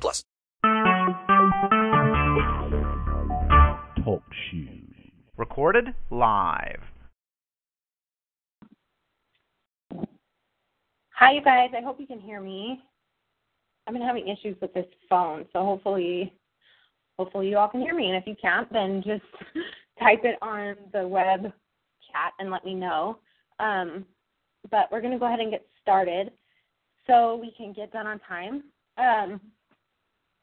plus. Talk shoes. Recorded live. Hi, you guys. I hope you can hear me. I've been having issues with this phone, so hopefully, hopefully you all can hear me. And if you can't, then just type it on the web chat and let me know. Um, but we're going to go ahead and get started so we can get done on time. Um,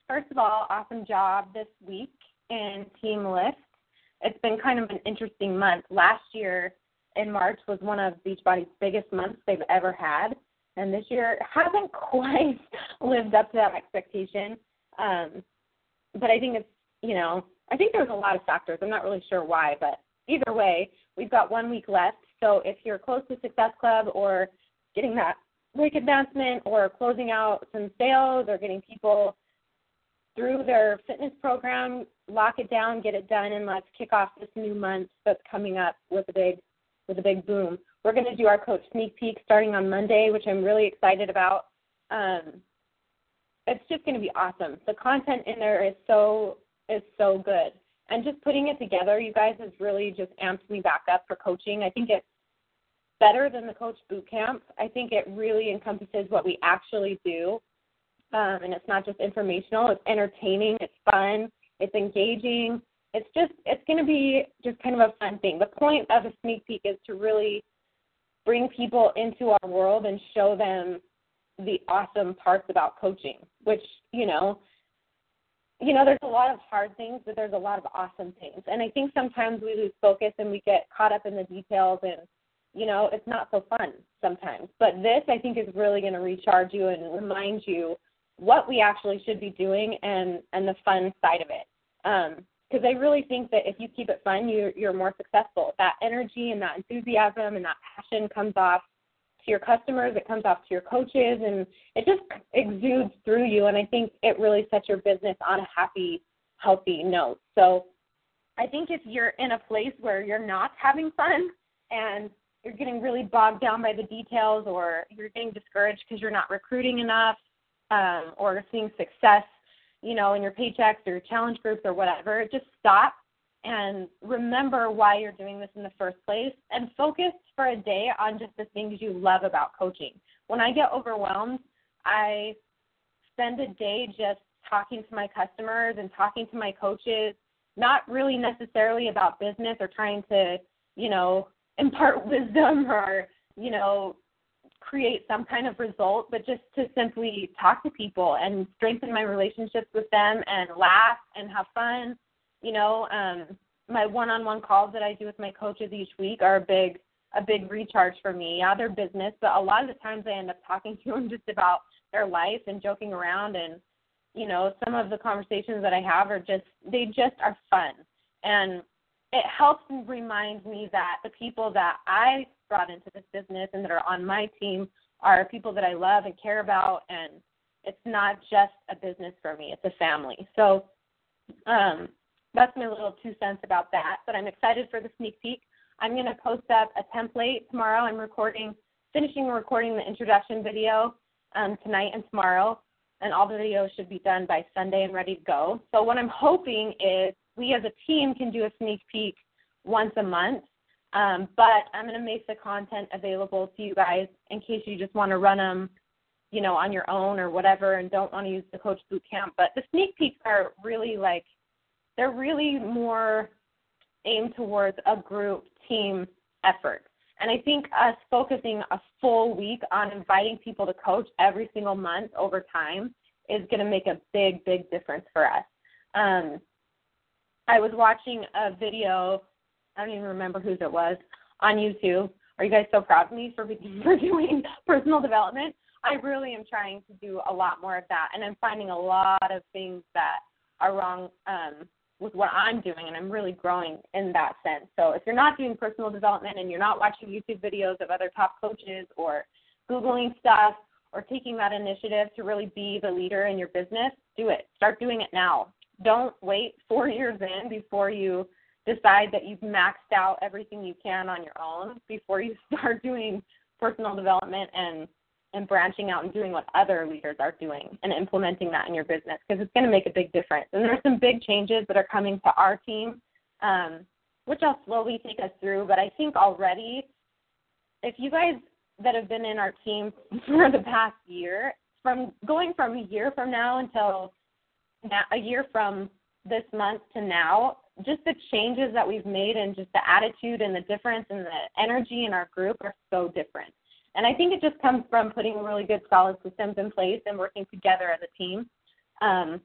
first of all, awesome job this week in Team Lift. It's been kind of an interesting month. Last year in March was one of Beachbody's biggest months they've ever had, and this year hasn't quite lived up to that expectation. Um, but I think it's, you know, I think there's a lot of factors. I'm not really sure why, but either way, we've got one week left. So if you're close to Success Club or getting that week advancement or closing out some sales or getting people through their fitness program, lock it down, get it done, and let's kick off this new month that's coming up with a big with a big boom. We're going to do our coach sneak peek starting on Monday, which I'm really excited about. Um, it's just going to be awesome. The content in there is so is so good, and just putting it together, you guys, has really just amped me back up for coaching. I think it's better than the coach boot camp. I think it really encompasses what we actually do, um, and it's not just informational. It's entertaining. It's fun. It's engaging. It's just it's going to be just kind of a fun thing. The point of a sneak peek is to really bring people into our world and show them the awesome parts about coaching, which, you know, you know, there's a lot of hard things, but there's a lot of awesome things. And I think sometimes we lose focus and we get caught up in the details and, you know, it's not so fun sometimes. But this I think is really going to recharge you and remind you what we actually should be doing and and the fun side of it. Um, because I really think that if you keep it fun, you're you're more successful. That energy and that enthusiasm and that passion comes off to your customers. It comes off to your coaches, and it just exudes through you. And I think it really sets your business on a happy, healthy note. So I think if you're in a place where you're not having fun and you're getting really bogged down by the details, or you're getting discouraged because you're not recruiting enough, um, or seeing success you know, in your paychecks or your challenge groups or whatever, just stop and remember why you're doing this in the first place and focus for a day on just the things you love about coaching. When I get overwhelmed, I spend a day just talking to my customers and talking to my coaches, not really necessarily about business or trying to, you know, impart wisdom or, you know, create some kind of result, but just to simply talk to people and strengthen my relationships with them and laugh and have fun. You know, um, my one-on-one calls that I do with my coaches each week are a big a big recharge for me. Yeah, they're business, but a lot of the times I end up talking to them just about their life and joking around and you know, some of the conversations that I have are just they just are fun. And it helps remind me that the people that I brought into this business and that are on my team are people that I love and care about and it's not just a business for me, it's a family. So um that's my little two cents about that. But I'm excited for the sneak peek. I'm gonna post up a template tomorrow. I'm recording finishing recording the introduction video um tonight and tomorrow and all the videos should be done by Sunday and ready to go. So what I'm hoping is we as a team can do a sneak peek once a month um, but I'm going to make the content available to you guys in case you just want to run them, you know, on your own or whatever, and don't want to use the Coach Boot Camp. But the sneak peeks are really like they're really more aimed towards a group team effort. And I think us focusing a full week on inviting people to coach every single month over time is going to make a big, big difference for us. Um, I was watching a video I don't even remember whose it was on YouTube. Are you guys so proud of me for for doing personal development? I really am trying to do a lot more of that, and I'm finding a lot of things that are wrong um, with what I'm doing, and I'm really growing in that sense. So if you're not doing personal development and you're not watching YouTube videos of other top coaches or Googling stuff or taking that initiative to really be the leader in your business, do it. Start doing it now. Don't wait four years in before you decide that you've maxed out everything you can on your own before you start doing personal development and and branching out and doing what other leaders are doing and implementing that in your business because it's going to make a big difference. And there's some big changes that are coming to our team, um, which I'll slowly take us through. But I think already, if you guys that have been in our team for the past year, from going from a year from now until now, a year from this month to now, just the changes that we've made and just the attitude and the difference and the energy in our group are so different. And I think it just comes from putting really good, solid systems in place and working together as a team. Um,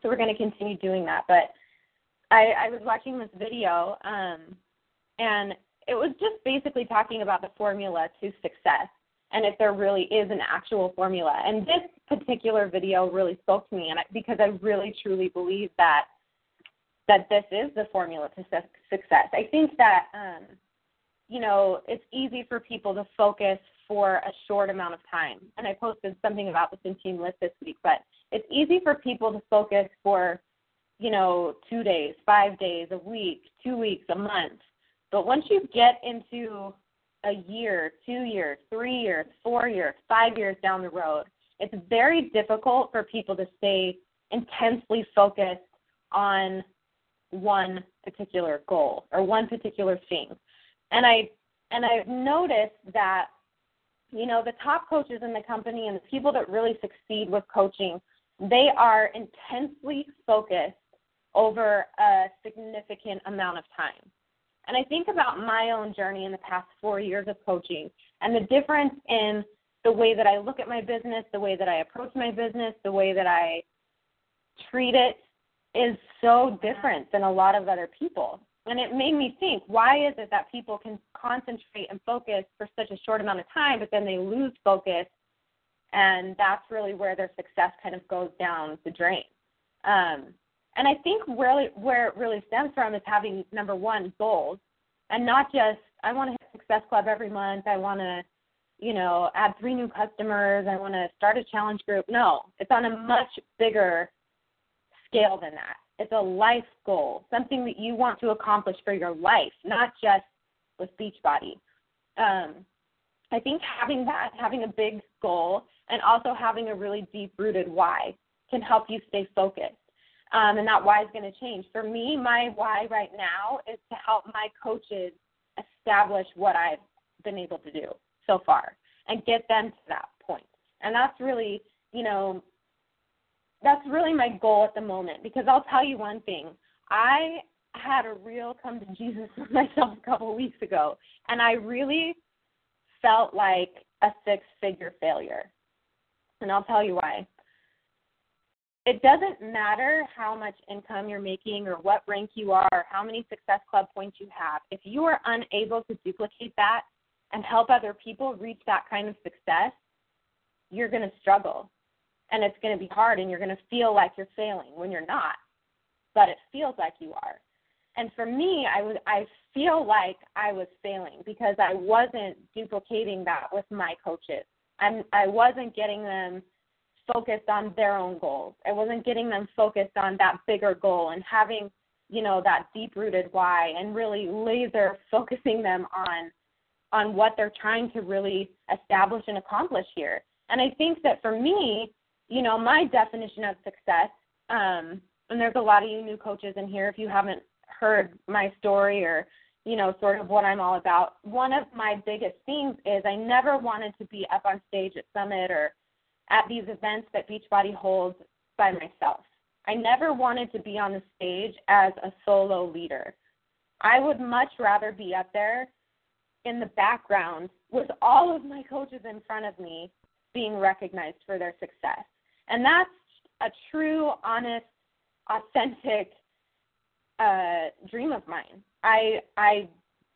so we're going to continue doing that. But I, I was watching this video, um, and it was just basically talking about the formula to success and if there really is an actual formula. And this particular video really spoke to me, and I, because I really truly believe that that this is the formula to success. I think that um, you know it's easy for people to focus for a short amount of time, and I posted something about this in Team List this week. But it's easy for people to focus for you know two days, five days, a week, two weeks, a month. But once you get into a year, two years, three years, four years, five years down the road, it's very difficult for people to stay intensely focused on one particular goal or one particular thing. And I and I've noticed that you know the top coaches in the company and the people that really succeed with coaching, they are intensely focused over a significant amount of time. And I think about my own journey in the past four years of coaching and the difference in the way that I look at my business, the way that I approach my business, the way that I treat it is so different than a lot of other people. And it made me think, why is it that people can concentrate and focus for such a short amount of time, but then they lose focus? And that's really where their success kind of goes down the drain. Um, and I think really where it really stems from is having number one goals, and not just I want to hit Success Club every month. I want to, you know, add three new customers. I want to start a challenge group. No, it's on a much bigger scale than that. It's a life goal, something that you want to accomplish for your life, not just with Beachbody. Um, I think having that, having a big goal, and also having a really deep rooted why can help you stay focused um, and that why is going to change. For me, my why right now is to help my coaches establish what I've been able to do so far and get them to that point. And that's really, you know, that's really my goal at the moment because I'll tell you one thing. I had a real come to Jesus with myself a couple of weeks ago, and I really felt like a six figure failure. And I'll tell you why it doesn't matter how much income you're making or what rank you are, or how many Success Club points you have. If you are unable to duplicate that and help other people reach that kind of success, you're going to struggle. And it's going to be hard and you're going to feel like you're failing when you're not. But it feels like you are. And for me, I was I feel like I was failing because I wasn't duplicating that with my coaches. I'm I wasn't getting them focused on their own goals. I wasn't getting them focused on that bigger goal and having, you know, that deep rooted why and really laser focusing them on on what they're trying to really establish and accomplish here. And I think that for me, you know, my definition of success, um, and there's a lot of you new coaches in here if you haven't heard my story or you know, sort of what I'm all about. One of my biggest themes is I never wanted to be up on stage at Summit or at these events that Beachbody holds by myself. I never wanted to be on the stage as a solo leader. I would much rather be up there in the background with all of my coaches in front of me being recognized for their success. And that's a true, honest, authentic uh, dream of mine. I I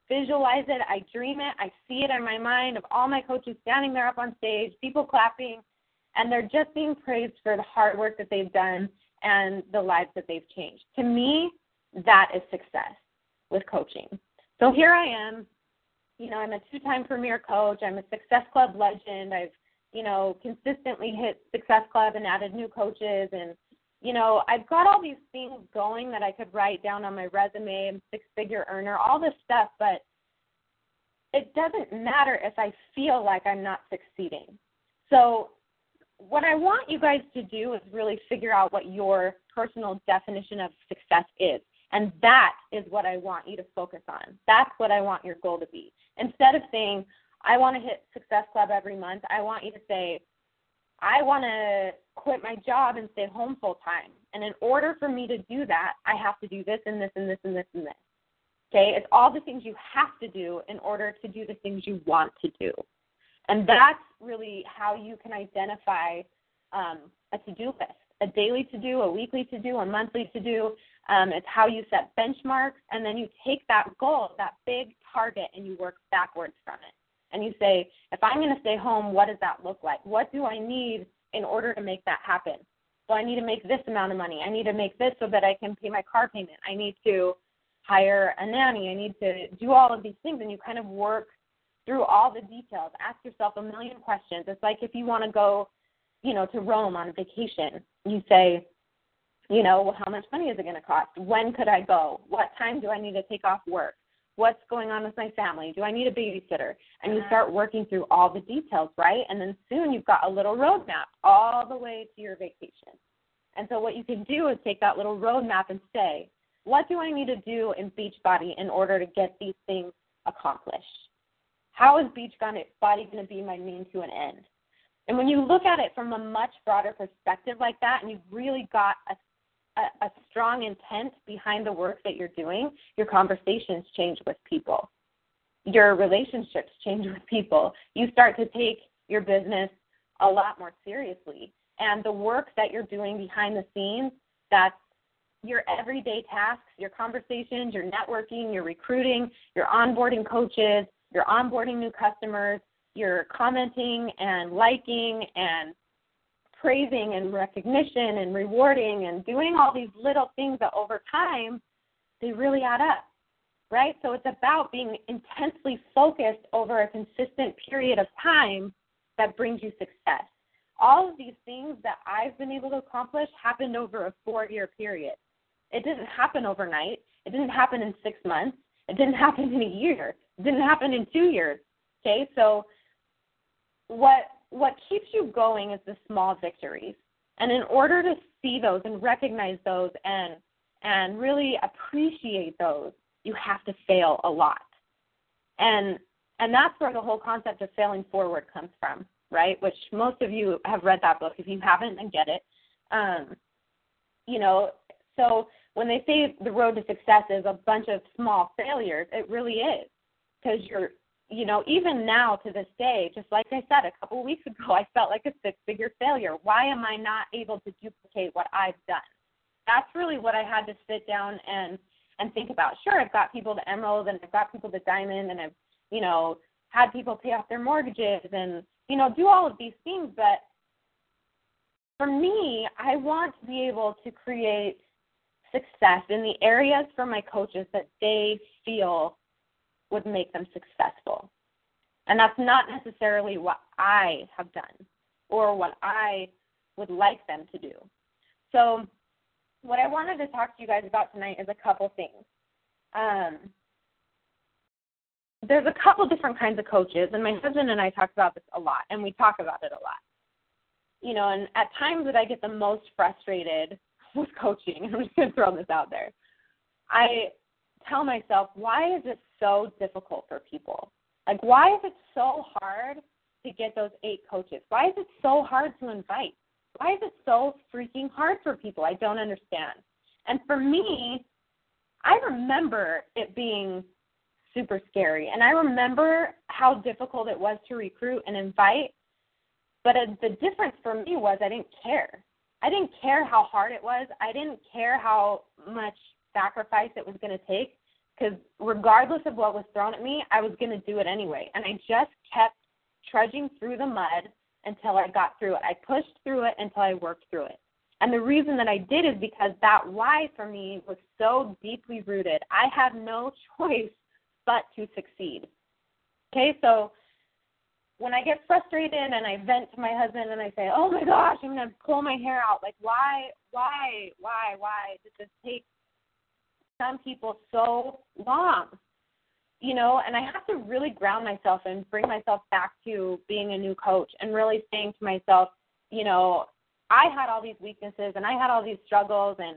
visualize it, I dream it, I see it in my mind of all my coaches standing there up on stage, people clapping, and they're just being praised for the hard work that they've done and the lives that they've changed. To me, that is success with coaching. So here I am. You know, I'm a two time premier coach. I'm a Success Club legend. I've, you know, consistently hit Success Club and added new coaches. And, you know, I've got all these things going that I could write down on my resume. I'm six figure earner, all this stuff. But it doesn't matter if I feel like I'm not succeeding. So what I want you guys to do is really figure out what your personal definition of success is. And that is what I want you to focus on. That's what I want your goal to be. Instead of saying, I want to hit Success Club every month, I want you to say, I want to quit my job and stay home full time. And in order for me to do that, I have to do this and this and this and this and this. Okay? It's all the things you have to do in order to do the things you want to do. And that's really how you can identify um, a to do list a daily to do, a weekly to do, a monthly to do. Um, it's how you set benchmarks, and then you take that goal, that big target, and you work backwards from it. And you say, if I'm going to stay home, what does that look like? What do I need in order to make that happen? Well, I need to make this amount of money. I need to make this so that I can pay my car payment. I need to hire a nanny. I need to do all of these things, and you kind of work through all the details. Ask yourself a million questions. It's like if you want to go, you know, to Rome on vacation. You say, you know, well, how much money is it going to cost? When could I go? What time do I need to take off work? What's going on with my family? Do I need a babysitter? And you uh-huh. start working through all the details, right? And then soon you've got a little roadmap all the way to your vacation. And so what you can do is take that little roadmap and say, what do I need to do in Beachbody in order to get these things accomplished? How is Beachbody going to be my mean to an end? And when you look at it from a much broader perspective like that, and you've really got a, a, a strong intent behind the work that you're doing, your conversations change with people. Your relationships change with people. You start to take your business a lot more seriously. And the work that you're doing behind the scenes, that's your everyday tasks, your conversations, your networking, your recruiting, your onboarding coaches, you're onboarding new customers, you're commenting and liking and praising and recognition and rewarding and doing all these little things that over time they really add up right? So it's about being intensely focused over a consistent period of time that brings you success. All of these things that i've been able to accomplish happened over a four year period. It didn't happen overnight. It didn't happen in six months. It didn't happen in a year didn't happen in two years. Okay, so what what keeps you going is the small victories. And in order to see those and recognize those and and really appreciate those, you have to fail a lot. And and that's where the whole concept of failing forward comes from, right? Which most of you have read that book. If you haven't, then get it. Um, you know, so when they say the road to success is a bunch of small failures, it really is because you're you know even now to this day just like i said a couple of weeks ago i felt like a six figure failure. Why am i not able to duplicate what i've done? That's really what i had to sit down and and think about. Sure i've got people to emerald and i've got people to diamond and i've you know had people pay off their mortgages and you know do all of these things but for me i want to be able to create success in the areas for my coaches that they feel would make them successful. And that's not necessarily what I have done or what I would like them to do. So, what I wanted to talk to you guys about tonight is a couple things. Um, there's a couple different kinds of coaches, and my husband and I talk about this a lot, and we talk about it a lot. You know, and at times that I get the most frustrated with coaching, I'm just going to throw this out there. I tell myself, why is it so difficult for people? Like, why is it so hard to get those eight coaches? Why is it so hard to invite? Why is it so freaking hard for people? I don't understand. And for me, I remember it being super scary. And I remember how difficult it was to recruit and invite. But the difference for me was I didn't care. I didn't care how hard it was. I didn't care how much sacrifice it was going to take because regardless of what was thrown at me, I was going to do it anyway. And I just kept trudging through the mud until I got through it. I pushed through it until I worked through it. And the reason that I did is because that why for me was so deeply rooted. I had no choice but to succeed. Okay, so when I get frustrated and I vent to my husband and I say, "Oh my gosh, I'm gonna pull my hair out," like why, why, why, why did this take some people so long? You know, and I have to really ground myself and bring myself back to being a new coach and really saying to myself, you know, I had all these weaknesses and I had all these struggles and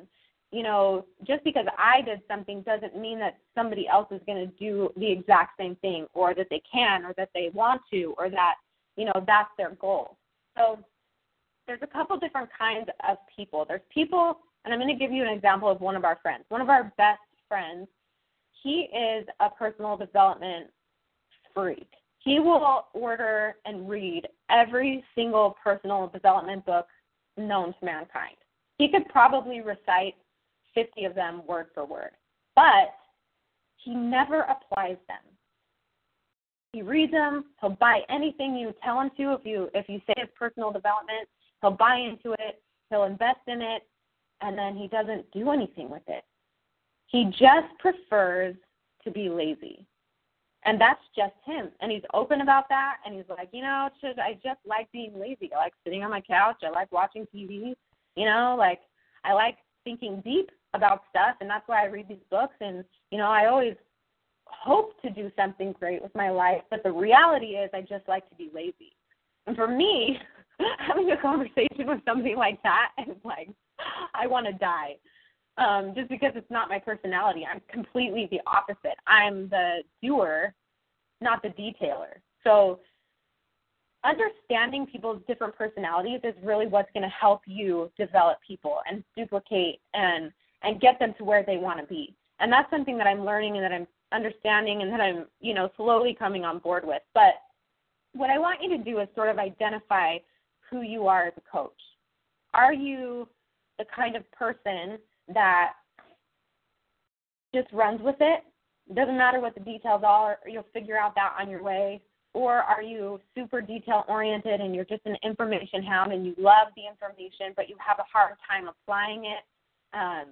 you know, just because I did something doesn't mean that somebody else is going to do the exact same thing or that they can or that they want to or that, you know, that's their goal. So there's a couple different kinds of people. There's people, and I'm going to give you an example of one of our friends. One of our best friends, he is a personal development freak. He will order and read every single personal development book known to mankind. He could probably recite 50 of them word for word. But he never applies them. He reads them, he'll buy anything you tell him to. If you if you say it's personal development, he'll buy into it, he'll invest in it, and then he doesn't do anything with it. He just prefers to be lazy. And that's just him. And he's open about that and he's like, you know, just, I just like being lazy. I like sitting on my couch, I like watching TV, you know, like I like thinking deep about stuff and that's why I read these books and you know I always hope to do something great with my life but the reality is I just like to be lazy and for me having a conversation with somebody like that is like I want to die um just because it's not my personality I'm completely the opposite I'm the doer not the detailer so understanding people's different personalities is really what's going to help you develop people and duplicate and and get them to where they want to be. And that's something that I'm learning and that I'm understanding and that I'm, you know, slowly coming on board with. But what I want you to do is sort of identify who you are as a coach. Are you the kind of person that just runs with it? Doesn't matter what the details are, you'll figure out that on your way. Or are you super detail oriented and you're just an information hound and you love the information, but you have a hard time applying it? Um,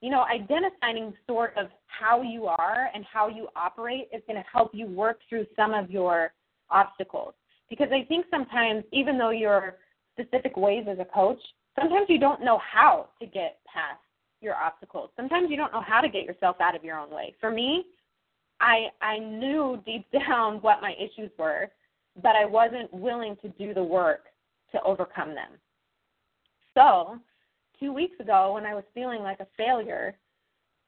you know, identifying sort of how you are and how you operate is going to help you work through some of your obstacles. Because I think sometimes, even though you're specific ways as a coach, sometimes you don't know how to get past your obstacles. Sometimes you don't know how to get yourself out of your own way. For me, I I knew deep down what my issues were, but I wasn't willing to do the work to overcome them. So, two weeks ago when I was feeling like a failure,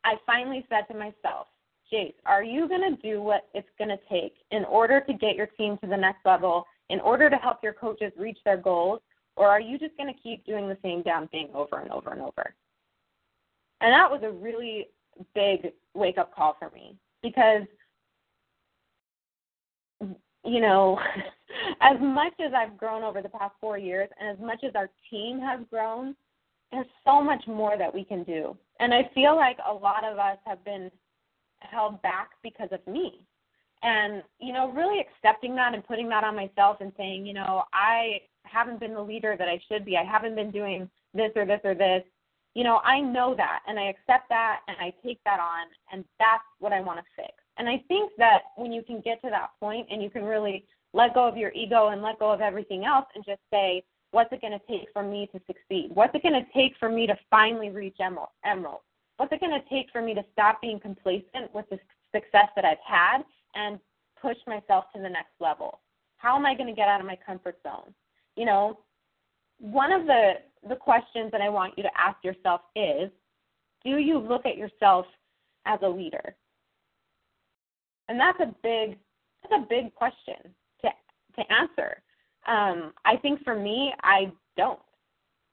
I finally said to myself, Jace, are you going to do what it's going to take in order to get your team to the next level, in order to help your coaches reach their goals, or are you just going to keep doing the same damn thing over and over and over? And that was a really big wake up call for me because, you know, as much as I've grown over the past four years and as much as our team has grown, there's so much more that we can do. And I feel like a lot of us have been held back because of me. And, you know, really accepting that and putting that on myself and saying, you know, I haven't been the leader that I should be. I haven't been doing this or this or this. You know, I know that and I accept that and I take that on and that's what I want to fix. And I think that when you can get to that point and you can really let go of your ego and let go of everything else and just say, What's it going to take for me to succeed? What's it going to take for me to finally reach emerald? What's it going to take for me to stop being complacent with the success that I've had and push myself to the next level? How am I going to get out of my comfort zone? You know, one of the the questions that I want you to ask yourself is, do you look at yourself as a leader? And that's a big that's a big question to to answer um, I think for me, I don't.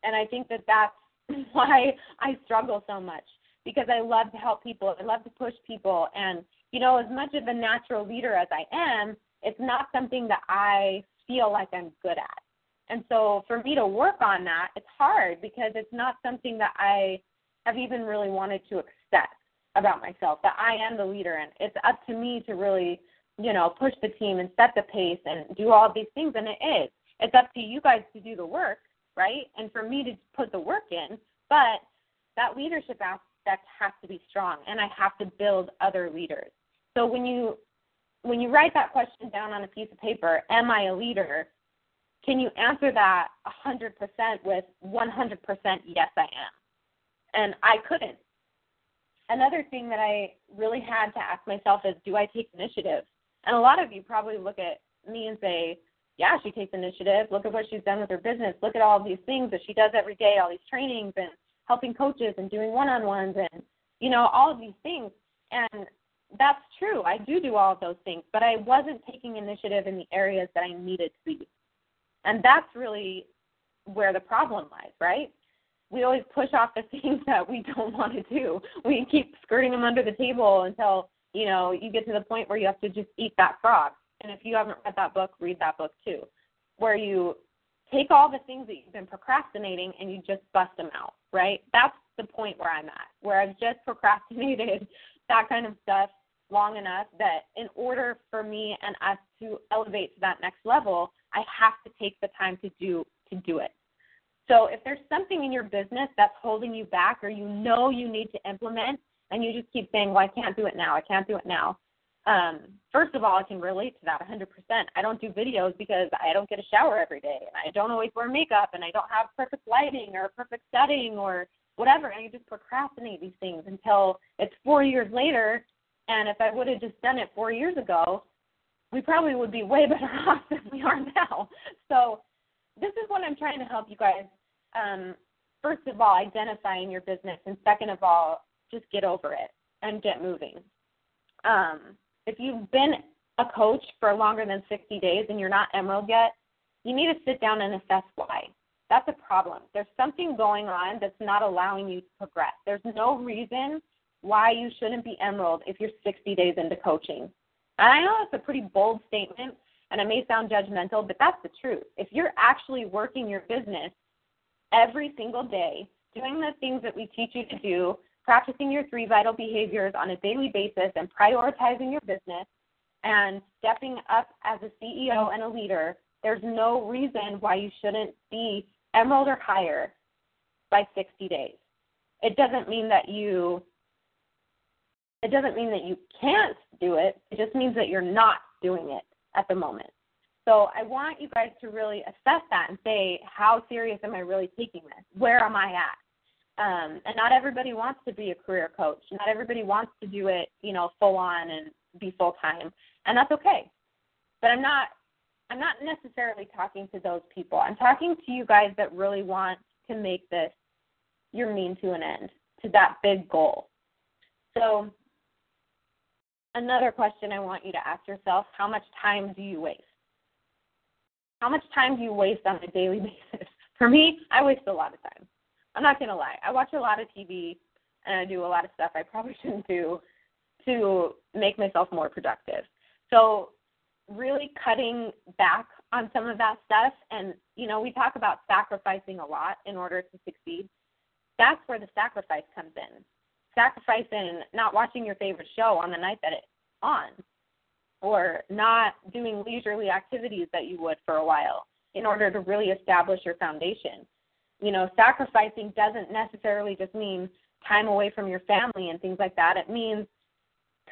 And I think that that's why I struggle so much because I love to help people. I love to push people. And, you know, as much of a natural leader as I am, it's not something that I feel like I'm good at. And so for me to work on that, it's hard because it's not something that I have even really wanted to accept about myself that I am the leader and it's up to me to really, you know, push the team and set the pace and do all these things and it is. It's up to you guys to do the work, right? And for me to put the work in, but that leadership aspect has to be strong and I have to build other leaders. So when you when you write that question down on a piece of paper, am I a leader? Can you answer that 100% with 100% yes I am? And I couldn't. Another thing that I really had to ask myself is do I take initiative? And a lot of you probably look at me and say, yeah, she takes initiative. Look at what she's done with her business. Look at all these things that she does every day, all these trainings and helping coaches and doing one-on-ones and you know all of these things. And that's true. I do do all of those things, but I wasn't taking initiative in the areas that I needed to be. And that's really where the problem lies, right? We always push off the things that we don't want to do. We keep skirting them under the table until, you know, you get to the point where you have to just eat that frog. And if you haven't read that book, read that book too, where you take all the things that you've been procrastinating and you just bust them out, right? That's the point where I'm at, where I've just procrastinated that kind of stuff long enough that in order for me and us to elevate to that next level, I have to take the time to do to do it. So if there's something in your business that's holding you back or you know you need to implement and you just keep saying, Well, I can't do it now, I can't do it now. Um, first of all, I can relate to that 100%. I don't do videos because I don't get a shower every day, and I don't always wear makeup, and I don't have perfect lighting or perfect setting or whatever. And you just procrastinate these things until it's four years later. And if I would have just done it four years ago, we probably would be way better off than we are now. So this is what I'm trying to help you guys. Um, first of all, identify in your business, and second of all, just get over it and get moving. Um, if you've been a coach for longer than 60 days and you're not emerald yet, you need to sit down and assess why. That's a problem. There's something going on that's not allowing you to progress. There's no reason why you shouldn't be emerald if you're 60 days into coaching. And I know that's a pretty bold statement and it may sound judgmental, but that's the truth. If you're actually working your business every single day, doing the things that we teach you to do, practicing your three vital behaviors on a daily basis, and prioritizing your business, and stepping up as a CEO and a leader, there's no reason why you shouldn't be emerald or higher by 60 days. It doesn't mean that you it doesn't mean that you can't do it. It just means that you're not doing it at the moment. So I want you guys to really assess that and say, how serious am I really taking this? Where am I at? Um, and not everybody wants to be a career coach. Not everybody wants to do it, you know, full on and be full time, and that's okay. But I'm not I'm not necessarily talking to those people. I'm talking to you guys that really want to make this your mean to an end, to that big goal. So another question I want you to ask yourself how much time do you waste? How much time do you waste on a daily basis? For me, I waste a lot of time. I'm not going to lie. I watch a lot of TV and I do a lot of stuff I probably shouldn't do to make myself more productive. So, really cutting back on some of that stuff and you know, we talk about sacrificing a lot in order to succeed. That's where the sacrifice comes in sacrificing not watching your favorite show on the night that it's on or not doing leisurely activities that you would for a while in order to really establish your foundation. You know, sacrificing doesn't necessarily just mean time away from your family and things like that. It means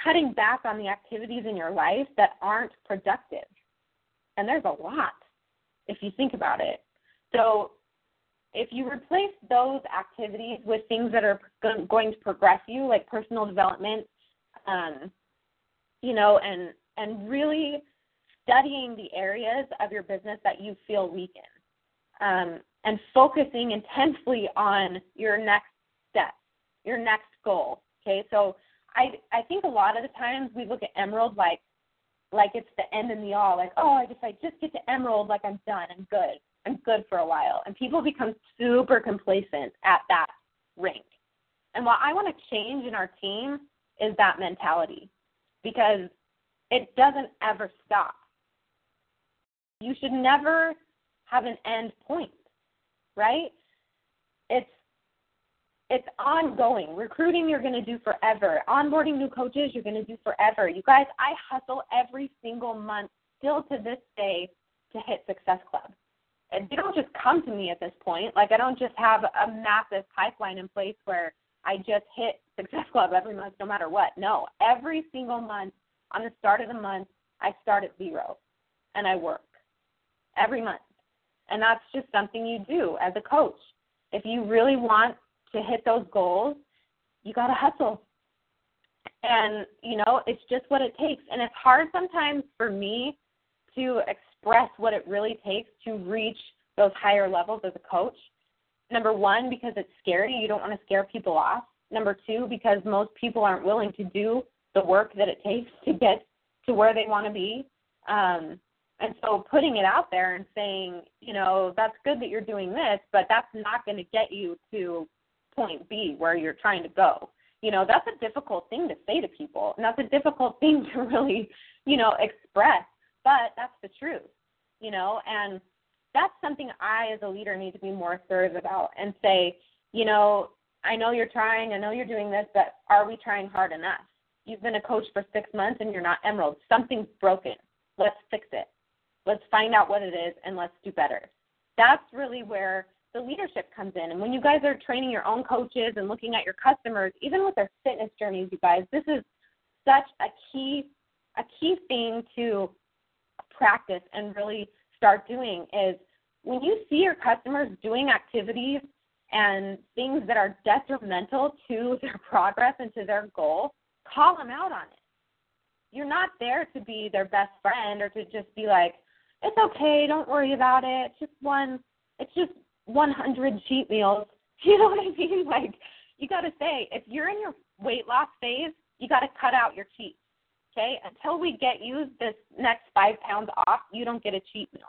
cutting back on the activities in your life that aren't productive. And there's a lot if you think about it. So if you replace those activities with things that are going to progress you, like personal development, um, you know, and and really studying the areas of your business that you feel weak in, um, and focusing intensely on your next step, your next goal. Okay, so I I think a lot of the times we look at emerald like like it's the end and the all, like oh, if I just get to emerald, like I'm done, I'm good. I'm good for a while. And people become super complacent at that rank. And what I want to change in our team is that mentality because it doesn't ever stop. You should never have an end point, right? It's it's ongoing. Recruiting you're going to do forever. Onboarding new coaches you're going to do forever. You guys, I hustle every single month still to this day to hit Success Club. And they don't just come to me at this point. Like I don't just have a massive pipeline in place where I just hit Success Club every month no matter what. No, every single month on the start of the month I start at zero and I work every month. And that's just something you do as a coach. If you really want to hit those goals, you got to hustle. And, you know, it's just what it takes. And it's hard sometimes for me to express what it really takes to reach those higher levels as a coach. Number one, because it's scary. You don't want to scare people off. Number two, because most people aren't willing to do the work that it takes to get to where they want to be. Um, and so putting it out there and saying, you know, that's good that you're doing this, but that's not going to get you to point B where you're trying to go. You know, that's a difficult thing to say to people. And that's a difficult thing to really, you know, express, but that's the truth. You know, and that's something I as a leader need to be more assertive about and say, you know, I know you're trying, I know you're doing this, but are we trying hard enough? You've been a coach for six months and you're not emerald. Something's broken. Let's fix it. Let's find out what it is and let's do better. That's really where the leadership comes in. And when you guys are training your own coaches and looking at your customers, even with their fitness journeys, you guys, this is such a key a key thing to practice and really start doing is when you see your customers doing activities and things that are detrimental to their progress and to their goal, call them out on it. You're not there to be their best friend or to just be like, it's okay, don't worry about it. It's just one it's just 100 cheat meals. You know what I mean? Like, you got to say, if you're in your weight loss phase, you got to cut out your cheats. Okay? Until we get you this next five pounds off, you don't get a cheat meal.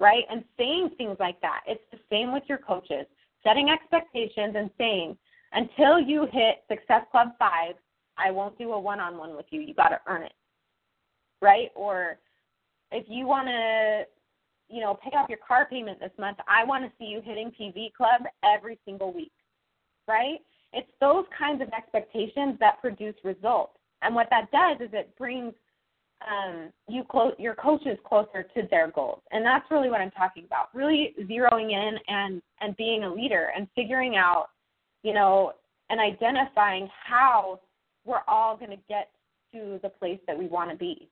Right? And saying things like that. It's the same with your coaches. Setting expectations and saying, until you hit Success Club 5, I won't do a one on one with you. You got to earn it. Right? Or if you want to you know, pay off your car payment this month. I want to see you hitting PV Club every single week, right? It's those kinds of expectations that produce results. And what that does is it brings um, you your coaches closer to their goals. And that's really what I'm talking about. Really zeroing in and, and being a leader and figuring out, you know, and identifying how we're all going to get to the place that we want to be.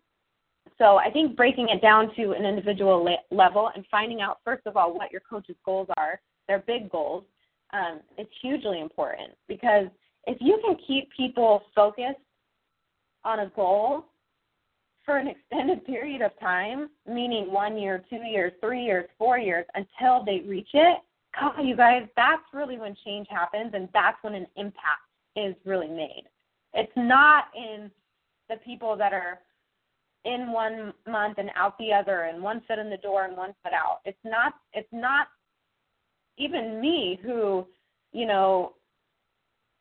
So I think breaking it down to an individual le- level and finding out, first of all, what your coach's goals are, their big goals, um, is hugely important because if you can keep people focused on a goal for an extended period of time, meaning one year, two years, three years, four years, until they reach it, on, you guys, that's really when change happens and that's when an impact is really made. It's not in the people that are in one month and out the other and one foot in the door and one foot out. It's not it's not even me who, you know,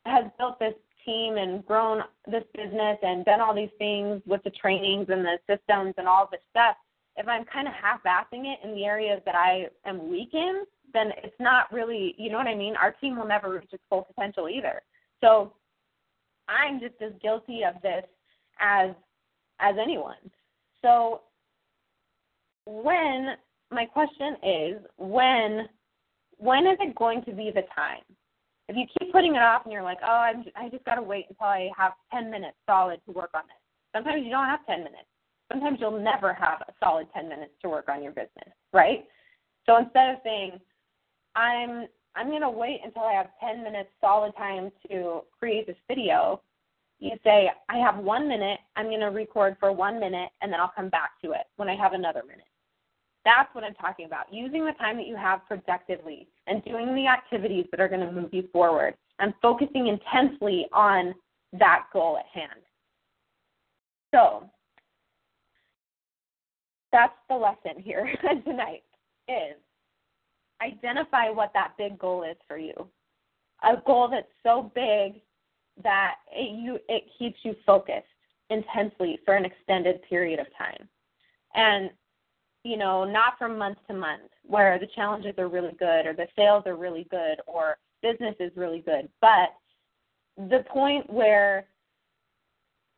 has built this team and grown this business and done all these things with the trainings and the systems and all this stuff. If I'm kind of half-assing it in the areas that I am weak in, then it's not really, you know what I mean? Our team will never reach its full potential either. So I'm just as guilty of this as as anyone. So when my question is when when is it going to be the time? If you keep putting it off and you're like, oh, I'm, I just got to wait until I have 10 minutes solid to work on this. Sometimes you don't have 10 minutes. Sometimes you'll never have a solid 10 minutes to work on your business, right? So instead of saying, I'm I'm going to wait until I have 10 minutes solid time to create this video, you say, I have one minute, I'm going to record for one minute, and then I'll come back to it when I have another minute. That's what I'm talking about. Using the time that you have productively and doing the activities that are going to move you forward and focusing intensely on that goal at hand. So, that's the lesson here tonight is identify what that big goal is for you. A goal that's so big that it, you it keeps you focused intensely for an extended period of time and you know not from month to month where the challenges are really good or the sales are really good or business is really good. But the point where,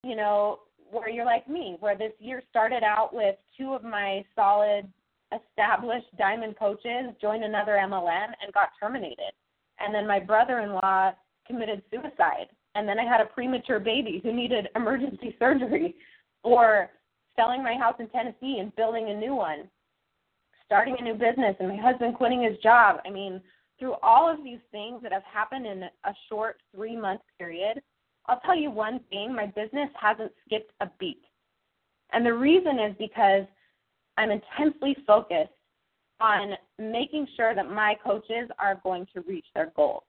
you know, where you're like me, where this year started out with two of my solid, established diamond coaches joined another MLM and got terminated. And then my brother in law committed suicide. And then I had a premature baby who needed emergency surgery. Or selling my house in Tennessee and building a new one, starting a new business, and my husband quitting his job. I mean, through all of these things that have happened in a short three month period, I'll tell you one thing my business hasn't skipped a beat. And the reason is because I'm intensely focused on making sure that my coaches are going to reach their goals.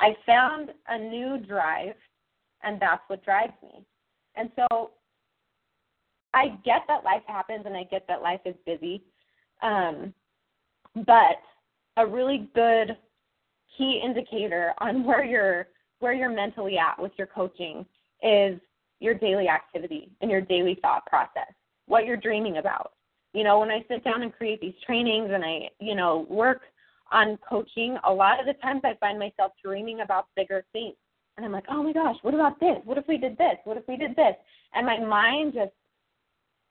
I found a new drive, and that's what drives me. And so I get that life happens and I get that life is busy. Um, but a really good key indicator on where you're where you're mentally at with your coaching is your daily activity and your daily thought process, what you're dreaming about. You know, when I sit down and create these trainings and I, you know, work on coaching, a lot of the times I find myself dreaming about bigger things. And I'm like, oh my gosh, what about this? What if we did this? What if we did this? And my mind just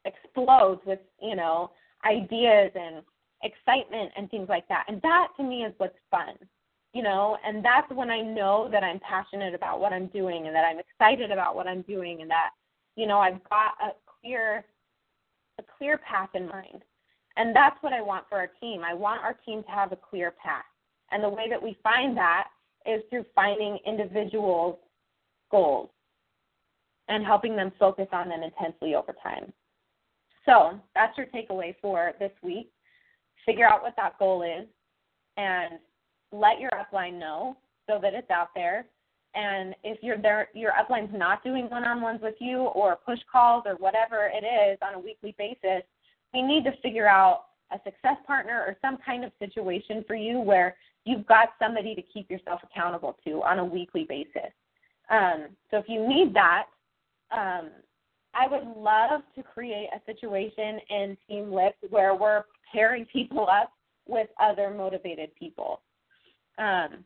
explodes with, you know, ideas and excitement and things like that. And that to me is what's fun. You know, and that's when I know that I'm passionate about what I'm doing and that I'm excited about what I'm doing and that, you know, I've got a clear a clear path in mind. And that's what I want for our team. I want our team to have a clear path. And the way that we find that is through finding individuals' goals and helping them focus on them intensely over time. So that's your takeaway for this week. Figure out what that goal is and let your upline know so that it's out there. And if you're there, your upline's not doing one-on-ones with you or push calls or whatever it is on a weekly basis, we need to figure out a success partner or some kind of situation for you where you've got somebody to keep yourself accountable to on a weekly basis. Um, so if you need that, um, I would love to create a situation in Team Lift where we're pairing people up with other motivated people. Um,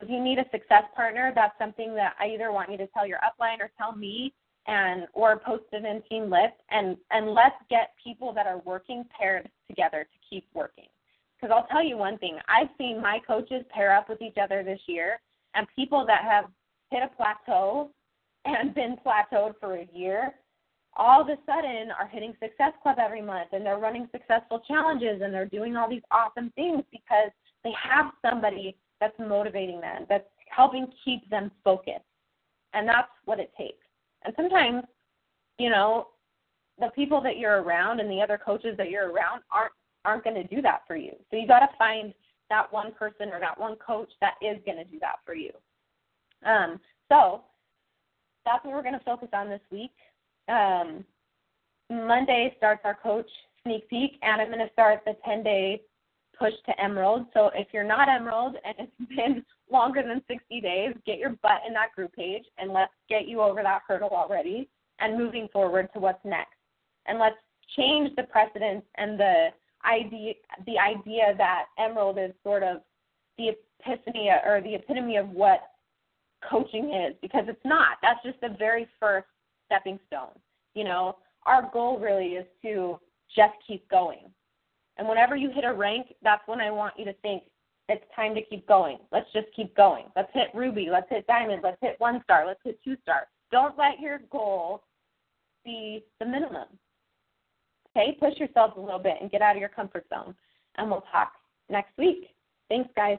if you need a success partner, that's something that I either want you to tell your upline or tell me and or post it in Team Lift and and let's get people that are working paired together to keep working. Because I'll tell you one thing, I've seen my coaches pair up with each other this year and people that have hit a plateau and been plateaued for a year, all of a sudden are hitting Success Club every month and they're running successful challenges and they're doing all these awesome things because they have somebody that's motivating them, that's helping keep them focused. And that's what it takes. And sometimes, you know, the people that you're around and the other coaches that you're around aren't aren't going to do that for you. So you got to find that one person or that one coach that is going to do that for you. Um, so that's what we're going to focus on this week. Um, Monday starts our coach sneak peek, and I'm going to start the 10 day push to Emerald. So if you're not Emerald and it's been longer than 60 days, get your butt in that group page and let's get you over that hurdle already and moving forward to what's next. And let's change the precedence and the idea the idea that Emerald is sort of the epiphany or the epitome of what coaching is because it's not. That's just the very first stepping stone. You know, our goal really is to just keep going. And whenever you hit a rank, that's when I want you to think it's time to keep going. Let's just keep going. Let's hit ruby. Let's hit diamond. Let's hit one star. Let's hit two star. Don't let your goal be the minimum. Okay, push yourself a little bit and get out of your comfort zone. And we'll talk next week. Thanks, guys.